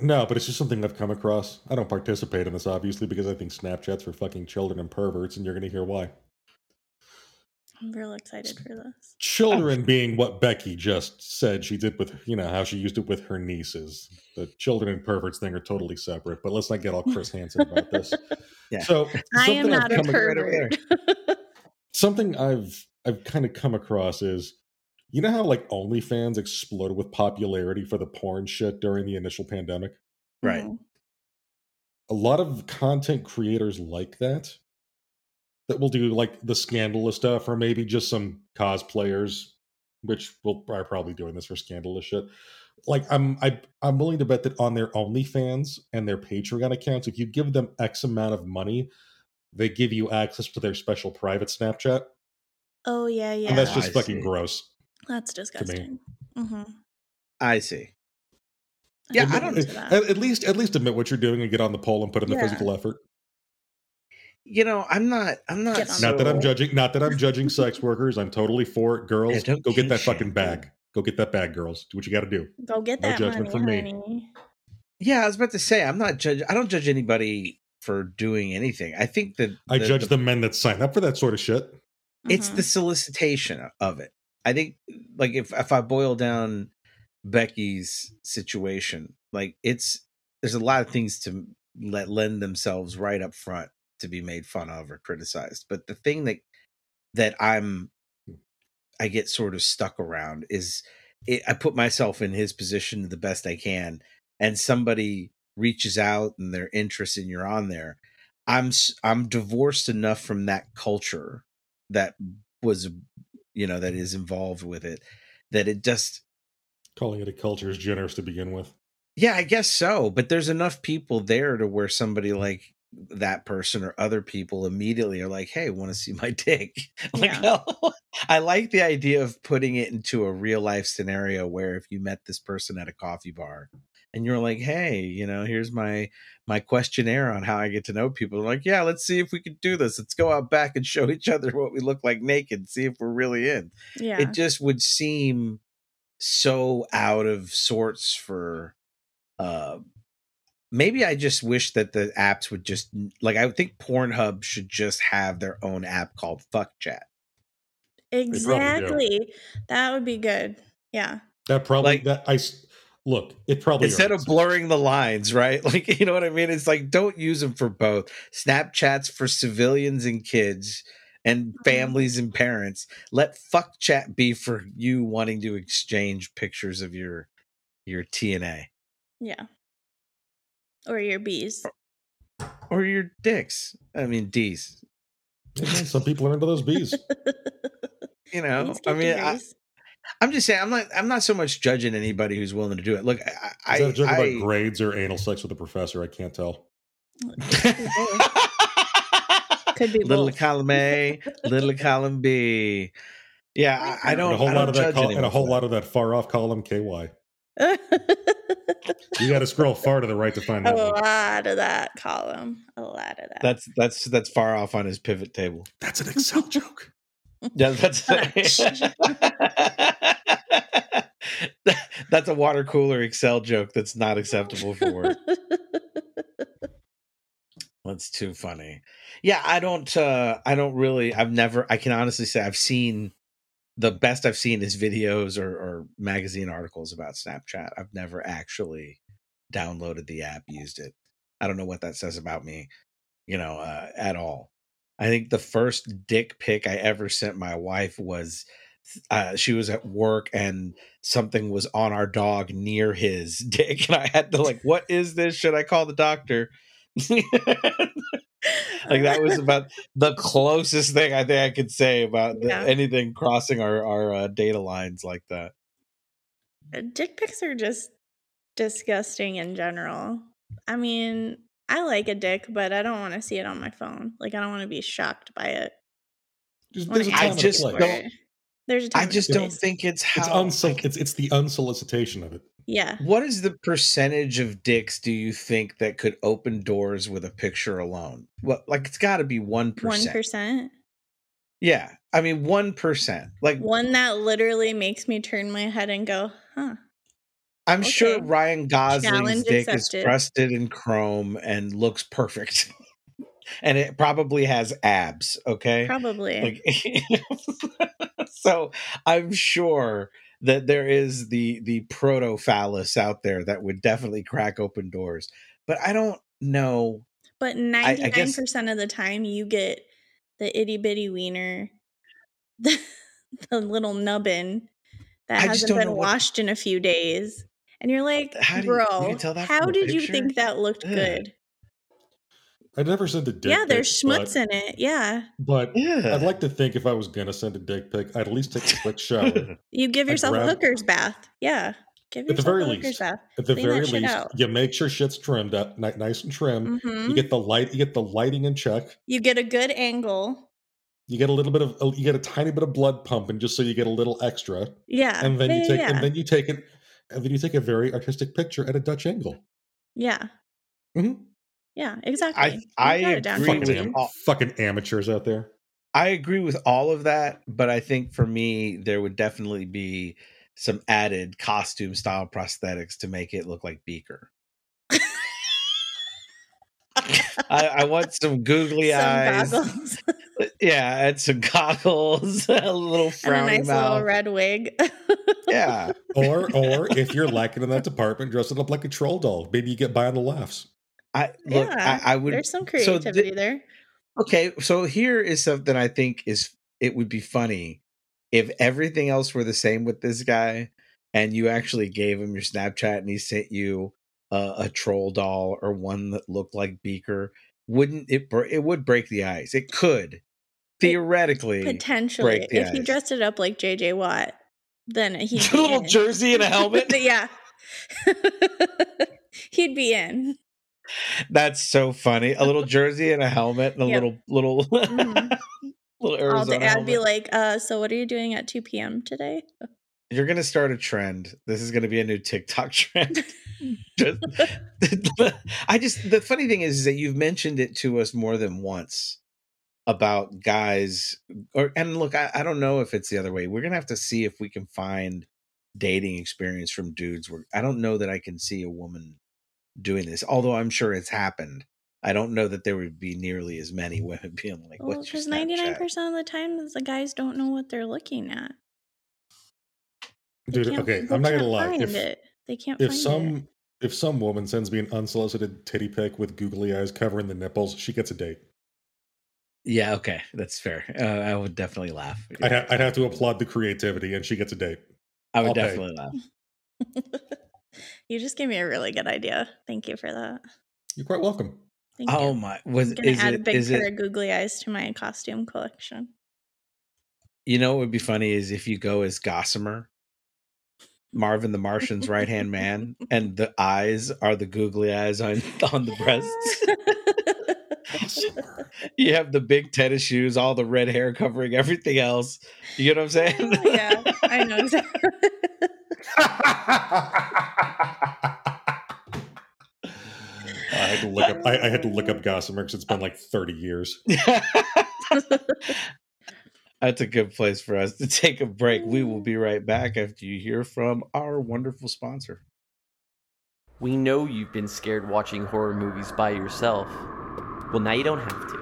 No, but it's just something I've come across. I don't participate in this obviously because I think Snapchat's for fucking children and perverts, and you're gonna hear why. I'm real excited for this. Children being what Becky just said she did with, you know, how she used it with her nieces. The children and perverts thing are totally separate, but let's not get all Chris Hansen about this. <laughs> yeah. So I am not I've a pervert. <laughs> something I've I've kind of come across is you know how like OnlyFans exploded with popularity for the porn shit during the initial pandemic? Right. Mm-hmm. A lot of content creators like that that will do like the scandalous stuff or maybe just some cosplayers which will are probably doing this for scandalous shit like i'm I, i'm willing to bet that on their onlyfans and their patreon accounts if you give them x amount of money they give you access to their special private snapchat oh yeah yeah and that's just I fucking see. gross that's disgusting mm-hmm. i see yeah i don't at, at, least at least admit what you're doing and get on the pole and put in the physical effort you know, I'm not. I'm not. So... Not that I'm judging. Not that I'm judging sex workers. I'm totally for it. <laughs> Girls, yeah, go get that fucking bag. Go get that bag, girls. Do what you got to do. Go get no that judgment money, from me. Honey. Yeah, I was about to say I'm not judge. I don't judge anybody for doing anything. I think that I judge the, the, men that sign up for that sort of shit. It's mm-hmm. the solicitation of it. I think, like, if if I boil down Becky's situation, like it's there's a lot of things to let lend themselves right up front to be made fun of or criticized. But the thing that that I'm I get sort of stuck around is it, I put myself in his position the best I can, and somebody reaches out and they're interested and you're on there. I'm I'm divorced enough from that culture that was you know that is involved with it that it just calling it a culture is generous to begin with. Yeah, I guess so. But there's enough people there to where somebody mm-hmm. like that person or other people immediately are like, "Hey, want to see my <laughs> dick?" <laughs> like, yeah. no. <laughs> I like the idea of putting it into a real life scenario where if you met this person at a coffee bar and you're like, "Hey, you know, here's my my questionnaire on how I get to know people." They're like, "Yeah, let's see if we can do this. Let's go out back and show <laughs> each other what we look like naked, see if we're really in." Yeah. It just would seem so out of sorts for uh maybe I just wish that the apps would just like I think Pornhub should just have their own app called Fuck Chat. Exactly. That would be good. Yeah. That probably like, that I look, it probably instead of blurring the lines, right? <laughs> Like you know what I mean? It's like don't use them for both. Snapchats for civilians and kids and mm-hmm. families and parents. Let fuck chat be for you wanting to exchange pictures of your your TNA. Yeah. Or your bees. Or your dicks. I mean, D's. Yeah, some people are into those bees. <laughs> you know, I mean, I, am just saying, I'm not, I'm not so much judging anybody who's willing to do it. Look, I, Is that a joke I, about grades or anal sex with a professor? I can't tell. Could be <laughs> little both. column A, little column B. Yeah, I, I don't. And a whole lot of that, col- and a whole lot of that far off column KY <laughs> you got to scroll far to the right to find that. A one. lot of that column. A lot of that. That's that's that's far off on his pivot table. That's an Excel <laughs> joke. yeah, that's <laughs> that's a water cooler Excel joke. That's not acceptable for work. <laughs> That's too funny. Yeah, I don't. uh I don't really. I've never. I can honestly say I've seen the best I've seen is videos or, or magazine articles about Snapchat. I've never actually downloaded the app, used it. I don't know what that says about me, you know, uh, at all. I think the first dick pic I ever sent my wife was uh, she was at work and something was on our dog near his <laughs> dick, and I had to like, what is this? Should I call the doctor? <laughs> like that was about the closest thing I think I could say about the, yeah. anything crossing our our uh, data lines like that. Uh, dick pics are just disgusting in general. I mean, I like a dick, but I don't want to see it on my phone. Like I don't want to be shocked by it. There's, I just don't. There's I just don't think it's how it's, unso- it's it's the unsolicitation of it. Yeah. What is the percentage of dicks do you think that could open doors with a picture alone? Well, like it's got to be one percent. One percent. Yeah, I mean one percent. Like one that literally makes me turn my head and go, "Huh." I'm okay. sure Ryan Gosling's Challenge dick accepted. is crusted in chrome and looks perfect. <laughs> and it probably has abs, okay? Probably. Like, <laughs> so I'm sure that there is the the proto phallus out there that would definitely crack open doors. But I don't know. But 99% of the time you get the itty bitty wiener, <laughs> the, the little nubbin that I hasn't been washed what... in a few days. And you're like, how bro, you, you how did you think that looked Ugh. good? I never sent a dick. Pic. Yeah, there's schmutz but, in it. Yeah, but yeah. I'd like to think if I was gonna send a dick pic, I'd at least take a <laughs> quick shower. you give yourself grab, a hooker's bath. Yeah, give at the very least. Bath. At the Clean very least, out. you make sure shit's trimmed up, nice and trim. Mm-hmm. You get the light. You get the lighting in check. You get a good angle. You get a little bit of. You get a tiny bit of blood pumping, just so you get a little extra. Yeah, and then yeah, you take. Yeah. And then you take it. And then you take a very artistic picture at a Dutch angle. Yeah. Mm-hmm. Yeah, exactly. I, I agree with am- fucking amateurs out there. I agree with all of that, but I think for me there would definitely be some added costume style prosthetics to make it look like Beaker. I, I, want some googly <laughs> some eyes. Goggles. Uh, yeah, and some goggles, <laughs> a little frowny and a nice mouth. little red wig. yeah. Or or if you're lacking in that department, dress it up like a troll doll. Maybe you get by on the laughs. I look. Yeah, I, I, would. There's some creativity so th- there. Okay, so here is something I think is it would be funny if everything else were the same with this guy, and you actually gave him your Snapchat and he sent you a, a troll doll or one that looked like Beaker. Wouldn't it? It would break the ice. It could theoretically potentially if ice. he dressed it up like JJ Watt, then he'd <laughs> a little in. jersey and a <laughs> helmet. yeah, <laughs> he'd be in. That's so funny. A little jersey and a helmet and a yep. little little mm-hmm. <laughs> little Arizona. I'd helmet. be like, uh, so what are you doing at 2 p.m. today? You're gonna start a trend. This is gonna be a new TikTok <laughs> trend. <laughs> just, I just the funny thing is, is that you've mentioned it to us more than once about guys or and look, I, I don't know if it's the other way. We're gonna have to see if we can find dating experience from dudes where I don't know that I can see a woman doing this, although I'm sure it's happened. I don't know that there would be nearly as many <laughs> women being like, well, because 99% of the time, the guys don't know what they're looking at. Dude, okay, I'm not gonna lie. If, it. They can't if some it. if some woman sends me an unsolicited titty pic with googly eyes covering the nipples, she gets a date. Yeah, okay, that's fair. Uh, I would definitely laugh. I'd, ha- I'd, have to applaud the creativity, and she gets a date. I would I'll definitely pay. laugh. <laughs> You just gave me a really good idea. Thank you for that. You're quite welcome. Thank oh you. my! Was I'm gonna is add it, a big pair it, of googly eyes to my costume collection. You know what would be funny is if you go as Gossamer, Marvin the Martian's right hand man, <laughs> and the eyes are the googly eyes on on the breasts. <laughs> you have the big tennis shoes, all the red hair covering everything else. You get what I'm saying? <laughs> Oh, yeah, I know exactly. I had to look up. I, I had to look up Gossamer because it's been like thirty years. <laughs> That's a good place for us to take a break. We will be right back after you hear from our wonderful sponsor. We know you've been scared watching horror movies by yourself. Well, now you don't have to.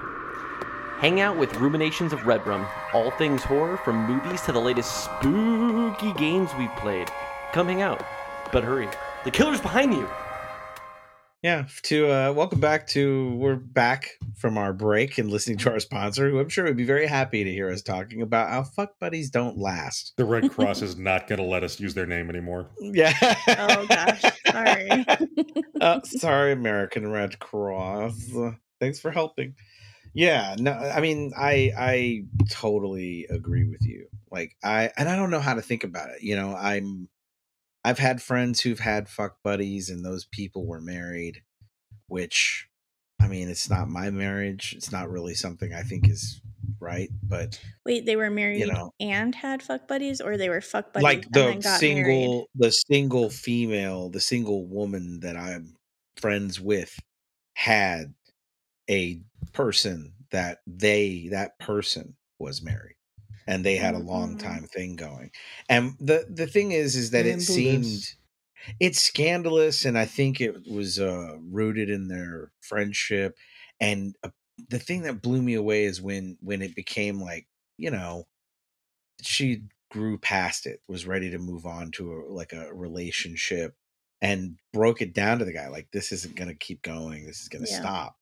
Hang out with Ruminations of Redrum, all things horror from movies to the latest spooky games we've played. Come hang out. But hurry, the killer's behind you! yeah to uh welcome back to we're back from our break and listening to our sponsor, who I'm sure would be very happy to hear us talking about how fuck buddies don't last. The Red Cross <laughs> is not going to let us use their name anymore. Yeah. oh gosh, sorry. <laughs> uh, sorry, American Red Cross. thanks for helping. Yeah, no, I mean, I I totally agree with you. Like I and I don't know how to think about it. You know, I'm I've had friends who've had fuck buddies and those people were married, which I mean, it's not my marriage. It's not really something I think is right. But wait, they were married you know, and had fuck buddies, or they were fuck buddies like the single, married? the single female, the single woman that I'm friends with had a person that they that person was married and they had a long mm-hmm. time thing going. And the the thing is, is that it seemed it's scandalous, and I think it was uh, rooted in their friendship. And uh, the thing that blew me away is when when it became like you know she grew past it, was ready to move on to a, like a relationship, and broke it down to the guy like this isn't going to keep going, this is going to yeah. stop.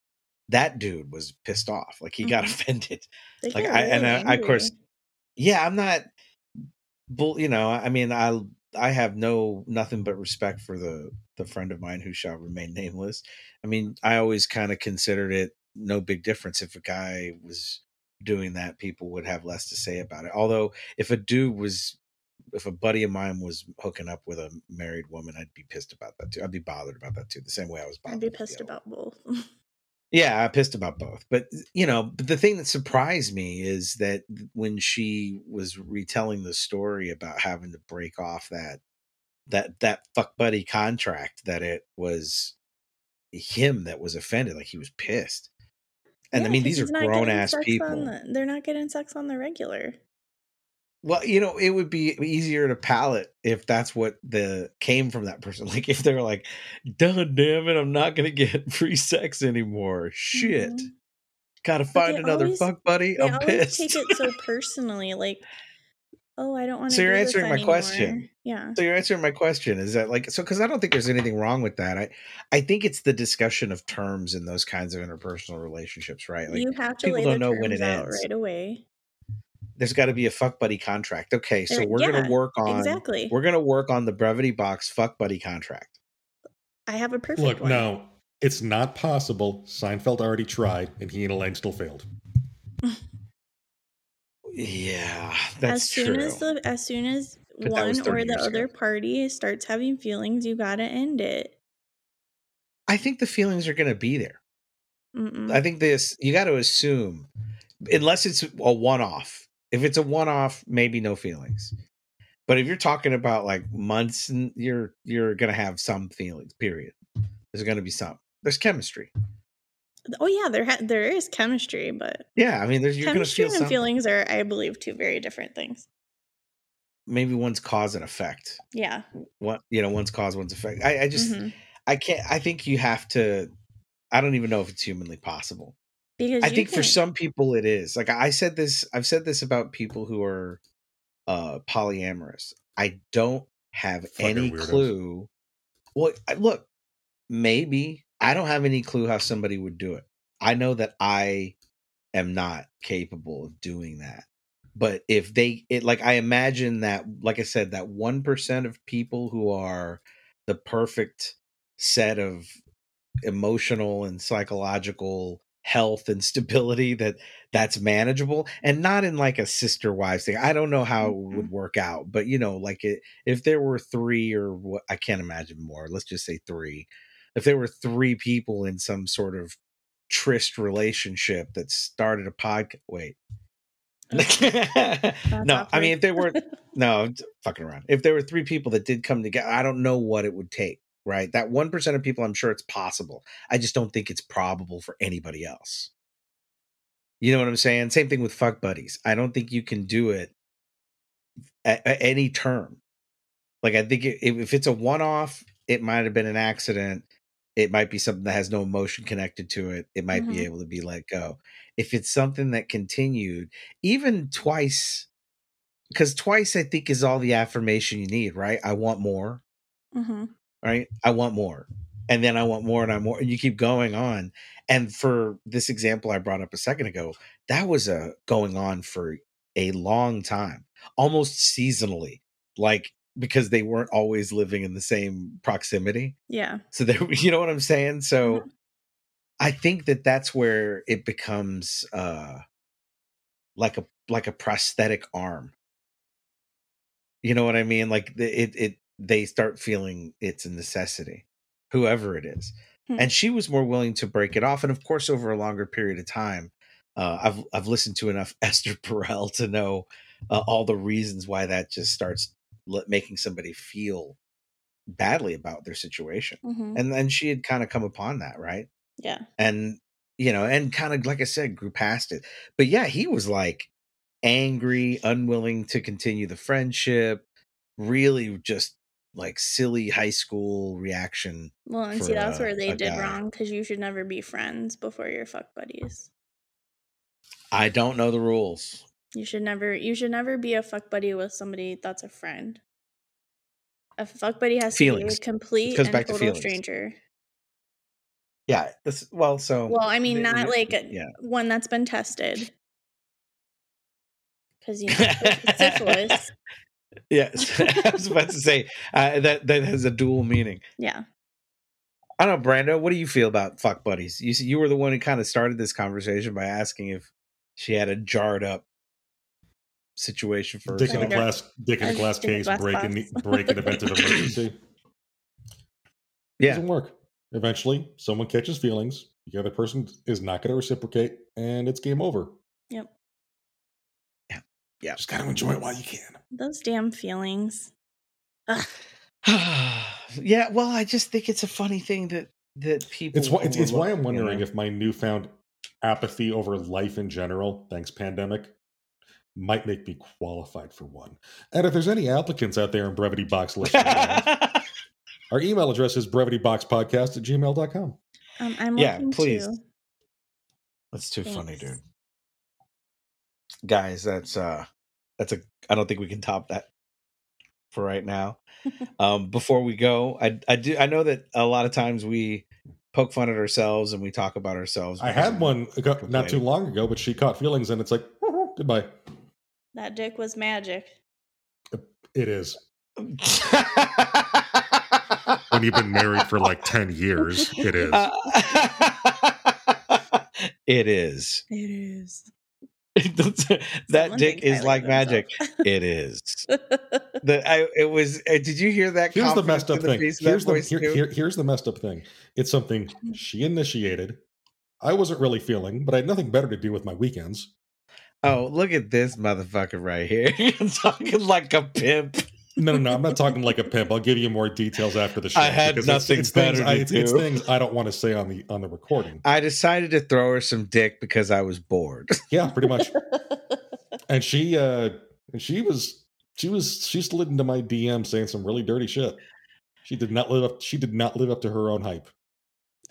That dude was pissed off, like he mm-hmm. got <laughs> offended. They like I and I, I, of course yeah, I'm not bull you know, I mean I I have no nothing but respect for the the friend of mine who shall remain nameless. I mean, I always kind of considered it no big difference if a guy was doing that, people would have less to say about it. Although if a dude was if a buddy of mine was hooking up with a married woman, I'd be pissed about that too. I'd be bothered about that too. The same way I was bothered. I'd be pissed about both. <laughs> Yeah, I pissed about both. But uh, you know, but the thing that surprised me is that when she was retelling the story about having to break off that that that fuck buddy contract, that it was him that was offended, like he was pissed. And yeah, I mean, these are grown ass people. The, they're not getting sex on the regular. Well, you know, it would be easier to palate if that's what the came from that person. <laughs> Like if they're like, "Done, damn it, I'm not gonna get <laughs> free sex anymore." Shit, mm-hmm. gotta find another always, fuck buddy. I'm pissed. Take it so <laughs> personally, like, oh, I don't want to. So you're answering my question. Yeah. So you're answering my question. Is that like so? Because I don't think there's anything wrong with that. I I think it's the discussion of terms in those kinds of interpersonal relationships, right? Like you have to people don't know when it ends right away there's got to be a fuck buddy contract. Okay, so we're yeah, gonna work on exactly. We're gonna work on the brevity box fuck buddy contract. I have a perfect look. One. No, it's not possible. Seinfeld already tried, and he and Elaine still failed. yeah, that's as soon true. as the as soon as but one or the other ago. party starts having feelings, you got to end it. I think the feelings are going to be there. Mm-mm. I think this you got to assume, unless it's a one off if it's a one off, maybe no feelings. But if you're talking about like months, and you're you're gonna have some feelings. Period. There's gonna be some. There's chemistry. Oh yeah, there ha- there is chemistry, but yeah, I mean, there's you're chemistry gonna feel and feelings are, I believe, two very different things. Maybe one's cause and effect. Yeah. What you know, one's cause, one's effect. I, I just, mm-hmm. I can't. I think you have to. I don't even know if it's humanly possible because I think can... for some people it is. Like I said this, I've said this about people who are uh polyamorous. I don't have Fucking any weirdos. clue. Well, look, maybe I don't have any clue how somebody would do it. I know that I am not capable of doing that. But if they it like I imagine that like I said that 1% of people who are the perfect set of emotional and psychological health and <laughs> stability that that's manageable and not in like a sister wives thing i don't know how it would mm-hmm. work out but you know like it, if there were three or what i can't imagine more let's just say three if there were three people in some sort of tryst relationship that started a podcast wait. <laughs> No i mean if there were <laughs> no fucking around. If there were three people that did come together i don't know what it would take right? That 1% of people, I'm sure it's possible. I just don't think it's probable for anybody else. You know what I'm saying? Same thing with fuck buddies. I don't think you can do it at, at any term. Like, I think it, if it's a one off, it might have been an accident. It might be something that has no emotion connected to it. It might mm-hmm. be able to be let go. If it's something that continued, even twice, because twice I think is all the affirmation you need, right? I want more. Mm-hmm right? I want more. and then I want more and I more, and you keep going on. And for this example I brought up a second ago, that was a going on for a long time, almost seasonally, like because they weren't always living in the same proximity. Yeah. So there, <laughs> you know what I'm saying? So mm-hmm. I think that that's where it becomes uh like a like a prosthetic arm. You know what I mean? Like it it they start feeling it's a necessity, whoever it is. Hmm. And she was more willing to break it off, and of course, over a longer period of time, uh, I've I've listened to enough <laughs> Esther Perel to know uh, all the reasons why that just starts making somebody feel badly about their situation. Mm-hmm. And then she had kind of come upon that, right? Yeah. And you know, and kind of like I said, grew past it. But yeah, he was like angry, unwilling to continue the friendship, really just like silly high school reaction. Well, and see, that's a, where they did guy. wrong because you should never be friends before you're fuck buddies. I don't know the rules. You should never you should never be a fuck buddy with somebody that's a friend. A fuck buddy has feelings. to be a complete and total to stranger. Yeah, this well so Well, I mean not like yeah. <laughs> one that's been tested. Cuz you know, syphilis. Yes, <laughs> I was about to say uh, that that has a dual meaning. Yeah. I don't know, Brando. What do you feel about fuck buddies? You you were the one who kind of started this conversation by asking if she had a jarred up situation for dick in a glass dick in a glass case breaking breaking event of <laughs> emergency. Yeah, it doesn't work. Eventually, someone catches feelings. The other person is not going to reciprocate, and it's game over. Yep. Yeah. Yeah. Just got to enjoy it while you can. Those damn feelings. <sighs> yeah. Well, I just think it's a funny thing that that people. It's why it's, it's why I'm wondering you know? if my newfound apathy over life in general, thanks pandemic, might make me qualified for one. And if there's any applicants out there in Brevity Box listening, <laughs> our email address is brevityboxpodcast at gmail.com. Um, I'm yeah, please. To. That's too Thanks. funny, dude. Guys, that's uh that's a I don't think we can top that for right now. <laughs> um before we go, I I do I know that a lot of times we poke fun at ourselves and we talk about ourselves. I had one not too long ago, but she caught feelings and it's like goodbye. That dick was magic. It is. <laughs> when you've been married for like 10 years, it is. Uh, <laughs> it is. It is. <laughs> that dick is like magic. it is. <laughs> the I it was. Uh, did you hear that? Here's the messed up thing. Here's the here, here, here's the messed up thing. It's something she initiated. I wasn't really feeling, but I had nothing better to do with my weekends. Oh, look at this motherfucker right here. <laughs> You're talking like a pimp. No, no, no. I'm not talking like a pimp. I'll give you more details after the show. I had nothing it's, it's better things, I, it's, it's, things I don't want to say on the on the recording. I decided to throw her some dick because I was bored. <laughs> Yeah, pretty much. <laughs> and she uh she was she was she slid into my DM saying some really dirty shit. She did not live up she did not live up to her own hype.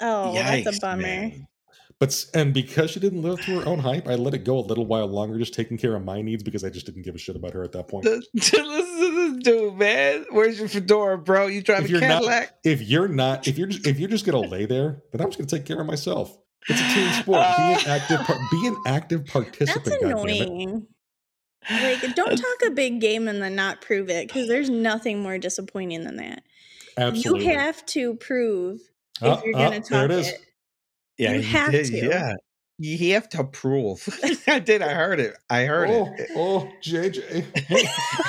Oh, Yikes, that's a bummer. Man. But and because she didn't live to her own hype, I let it go a little while longer, just taking care of my needs because I just didn't give a shit about her at that point. Listen to this <laughs> dude, man. Where's your fedora, bro? You driving a Cadillac? Not, if you're not, if you're just, if you're just gonna lay there, then I'm just gonna take care of myself. It's a team sport. Be an <laughs> active, be an active participant. That's annoying. Like, don't talk a big game and then not prove it because there's nothing more disappointing than that. Absolutely. You have to prove if oh, you're going to oh, talk it. Yeah, you have did, to. Yeah, you have to prove. <laughs> I did. I heard it. I heard oh, it. Oh, JJ.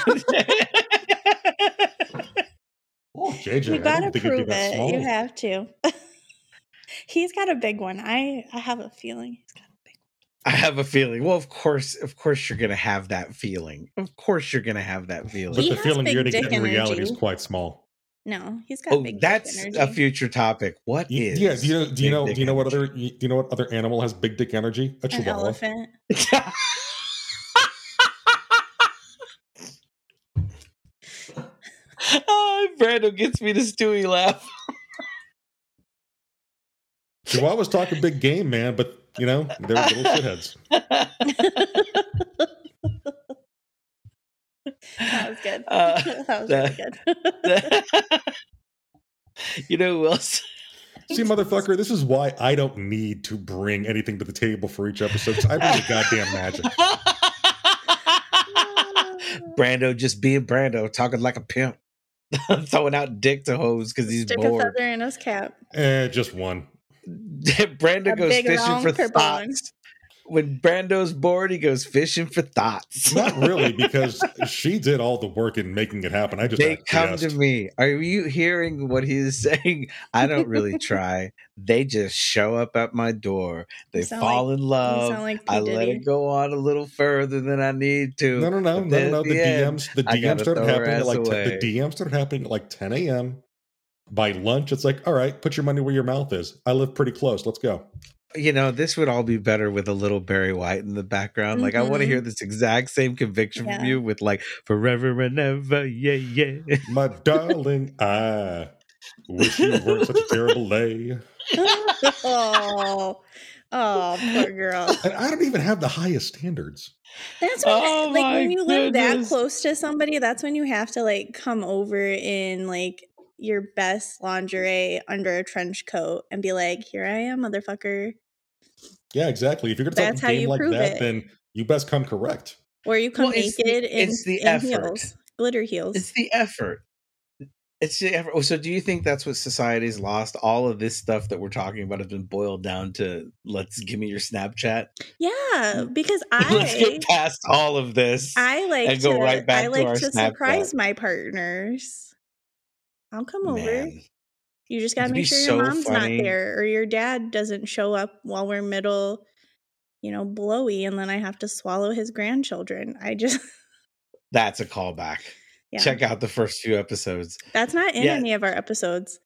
oh, JJ. <laughs> Oh, you gotta prove it. You have to. <laughs> he's got a big one. I I have a feeling he's got a big one. I have a feeling. Well, of course, of course, you're gonna have that feeling. Of course, you're gonna have that feeling. But he the feeling you're gonna get in reality is quite small. No, he's got. Oh, big. Oh, that's a future topic. What is? Yeah. Do you know? Do you know? Do you know what other? Do you know what other animal has big dick energy? A chihuahua. An elephant. <laughs> Ah, oh, Brando gets me the Stewie laugh. Chihuahuas talking big game, man, but you know they're little <laughs> shitheads. <laughs> that was good. Uh, <laughs> that was that, really good. <laughs> you know who else? See, motherfucker, this is why I don't need to bring anything to the table for each episode. I bring the goddamn magic. <laughs> Brando just being Brando, talking like a pimp, throwing out dick to hoes because he's Stick bored. a feather in his cap. Eh, just one. Brando A goes fishing for purple one. thoughts. When Brando's bored, he goes fishing for thoughts. <laughs> Not really, <laughs> because she did all the work in making it happen. I just they come to me. Are you hearing what he is <laughs> saying? I don't really try. They just show up at my door. They fall like- in love. sound like P. I let it go on a little further than I need to. No, no, no, But no, then no. at The the end, DMs, the DMs gotta started happening at like 10, away. the DMs started happening at like 10 a.m. By lunch, it's like, all right, put your money where your mouth is. I live pretty close. Let's go. You know, this would all be better with a little Barry White in the background. Like, I want to hear mm-hmm. this exact same conviction Yeah. from you with like forever and ever. Yeah, yeah. My darling, I wish you weren't such a terrible lay. oh, oh, poor girl. And I don't even have the highest standards. That's when, Oh like, when you live that close to somebody, that's when you have to like come over in like your best lingerie under a trench coat and be like, "Here I am, motherfucker." Yeah, exactly. If you're going to talk a game like that, it. then you best come correct. Or you come Well, it's the- naked in, it's the in effort. heels, glitter heels. It's the effort. It's the effort. Oh, So, do you think that's what society's lost? All of this stuff that we're talking about has been boiled down to let's give me your Snapchat. yeah, <laughs> because let's I get past all of this. I like and go to right back I to like our to surprise my partners. I'll come over. Man, You just gotta It'd make sure so your mom's funny. not there or your dad doesn't show up while we're middle, you know, blowy, and then I have to swallow his grandchildren. I just <laughs> that's a callback. yeah. Check out the first few episodes. That's not in Yeah. any of our episodes.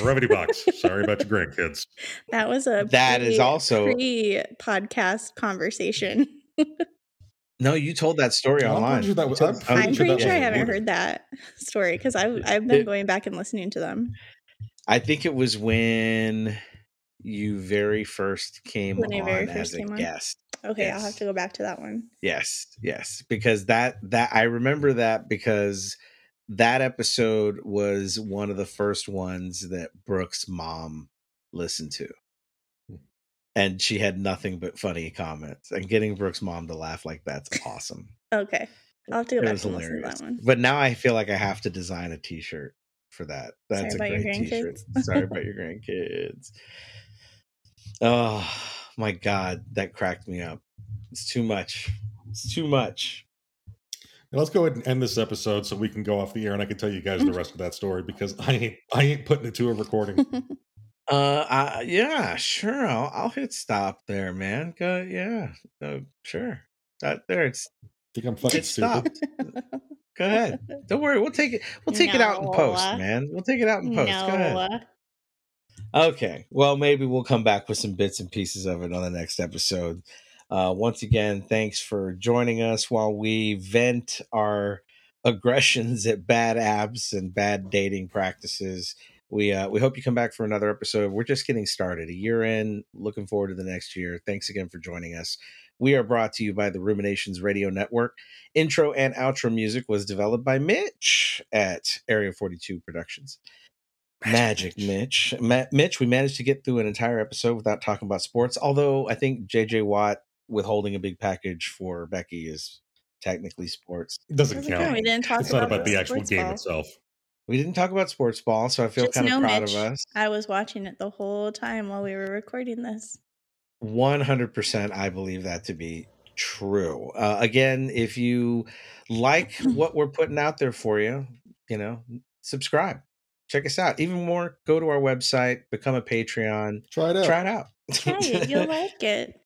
Brevity box. Sorry about your <laughs> grandkids. That was a That is also- pre podcast conversation. <laughs> No, you told that story I'm online. pretty sure was- I'm pretty I'm sure pretty sure I haven't heard that story because I've I've been It- going back and listening to them. I think it was when you very first came When on very as first a on? guest. Okay, I'll have to go back to that one. Yes, yes, because that that I remember that because that episode was one of the first ones that Brooke's mom listened to. And she had nothing but funny comments. And getting Brooke's mom to laugh like that's awesome. Okay, I'll have to go it back was listen to hilarious. that one. But now I feel like I have to design a t-shirt for that. That's Sorry a about great t-shirt. Sorry about <laughs> your grandkids. Oh my god, that cracked me up. It's too much. It's too much. Now, let's go ahead and end this episode so we can go off the air and I can tell you guys the mm-hmm. rest of that story because I ain't I ain't putting it to a recording. <laughs> Uh, I, yeah, sure. I'll, I'll hit stop there, man. Go, yeah, uh, sure. That there, it's think I'm fucking it stupid. stopped. Go ahead. Don't worry. We'll take it. We'll take it out in post, No. man. We'll take it out in post. Go ahead. no. Okay. Well, maybe we'll come back with some bits and pieces of it on the next episode. Uh, once again, thanks for joining us while we vent our aggressions at bad apps and bad dating practices. We uh, we hope you come back for another episode. We're just getting started. A year in, looking forward to the next year. Thanks again for joining us. We are brought to you by the Ruminations Radio Network. Intro and outro music was developed by Mitch at Area 42 Productions. Magic, Mitch. Ma- Mitch, we managed to get through an entire episode without talking about sports. Although I think JJ Watt withholding a big package for Becky is technically sports. It doesn't Doesn't count. count. We didn't talk It's not about about the actual game ball. itself. We didn't talk about sports ball, so I feel Just kind of know, proud Mitch, of us. I was watching it the whole time while we were recording this. 100% I believe that to be true. Uh, again, if you like <clears throat> what we're putting out there for you, you know, subscribe. Check us out. Even more, go to our website, become a Patreon, Try it out. try it out. Try it, you'll <laughs> like it.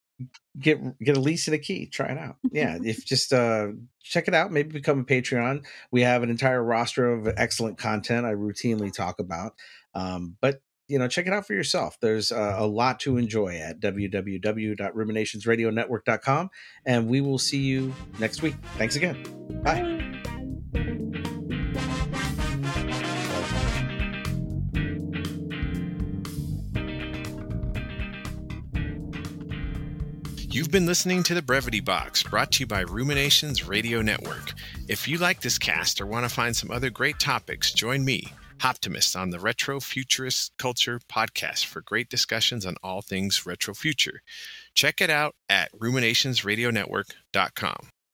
Get get a lease and a key. Try it out. Yeah, <laughs> if just uh check it out. Maybe become a Patreon. We have an entire roster of excellent content I routinely talk about. Um, but you know, check it out for yourself. There's uh, a lot to enjoy at www.ruminationsradionetwork.com, and we will see you next week. Thanks again. Bye. You've been listening to The Brevity Box, brought to you by Ruminations Radio Network. If you like this cast or want to find some other great topics, join me, Optimist, on the Retro Futurist Culture podcast for great discussions on all things retro future. Check it out at ruminationsradionetwork.com.